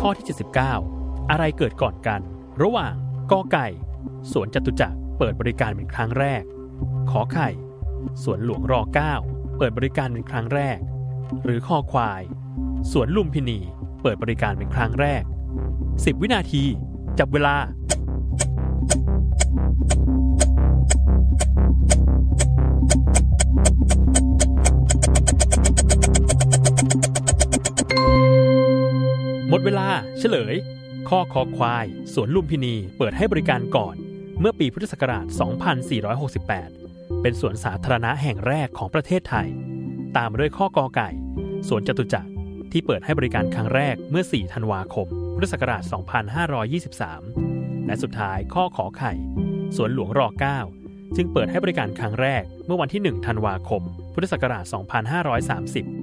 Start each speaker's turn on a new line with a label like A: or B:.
A: ข้อที่ 79 อะไรเกิดก่อนกัน ระหว่างกอไก่ สวนจตุจักรเปิดบริการเป็นครั้งแรก ขอไข่ สวนหลวงรอ9เปิดบริการเป็นครั้งแรก หรือคอควาย สวนลุมพินี เปิดบริการเป็นครั้งแรก 10 วินาที จับเวลา หมดเวลาเฉลย ข้อคอควายสวนลุมพินีเปิดให้บริการก่อน เมื่อปีพุทธศักราช 2468 เป็นสวนสาธารณะแห่งแรกของประเทศไทย ตามมาด้วยข้อกอไก่สวนจตุจักรที่เปิดให้บริการครั้งแรกเมื่อ 4 ธันวาคม พุทธศักราช 2523 และสุดท้ายข้อขอไข่ สวนหลวงรอ 9 จึงเปิดให้บริการครั้งแรกเมื่อวันที่ 1 ธันวาคม พุทธศักราช 2530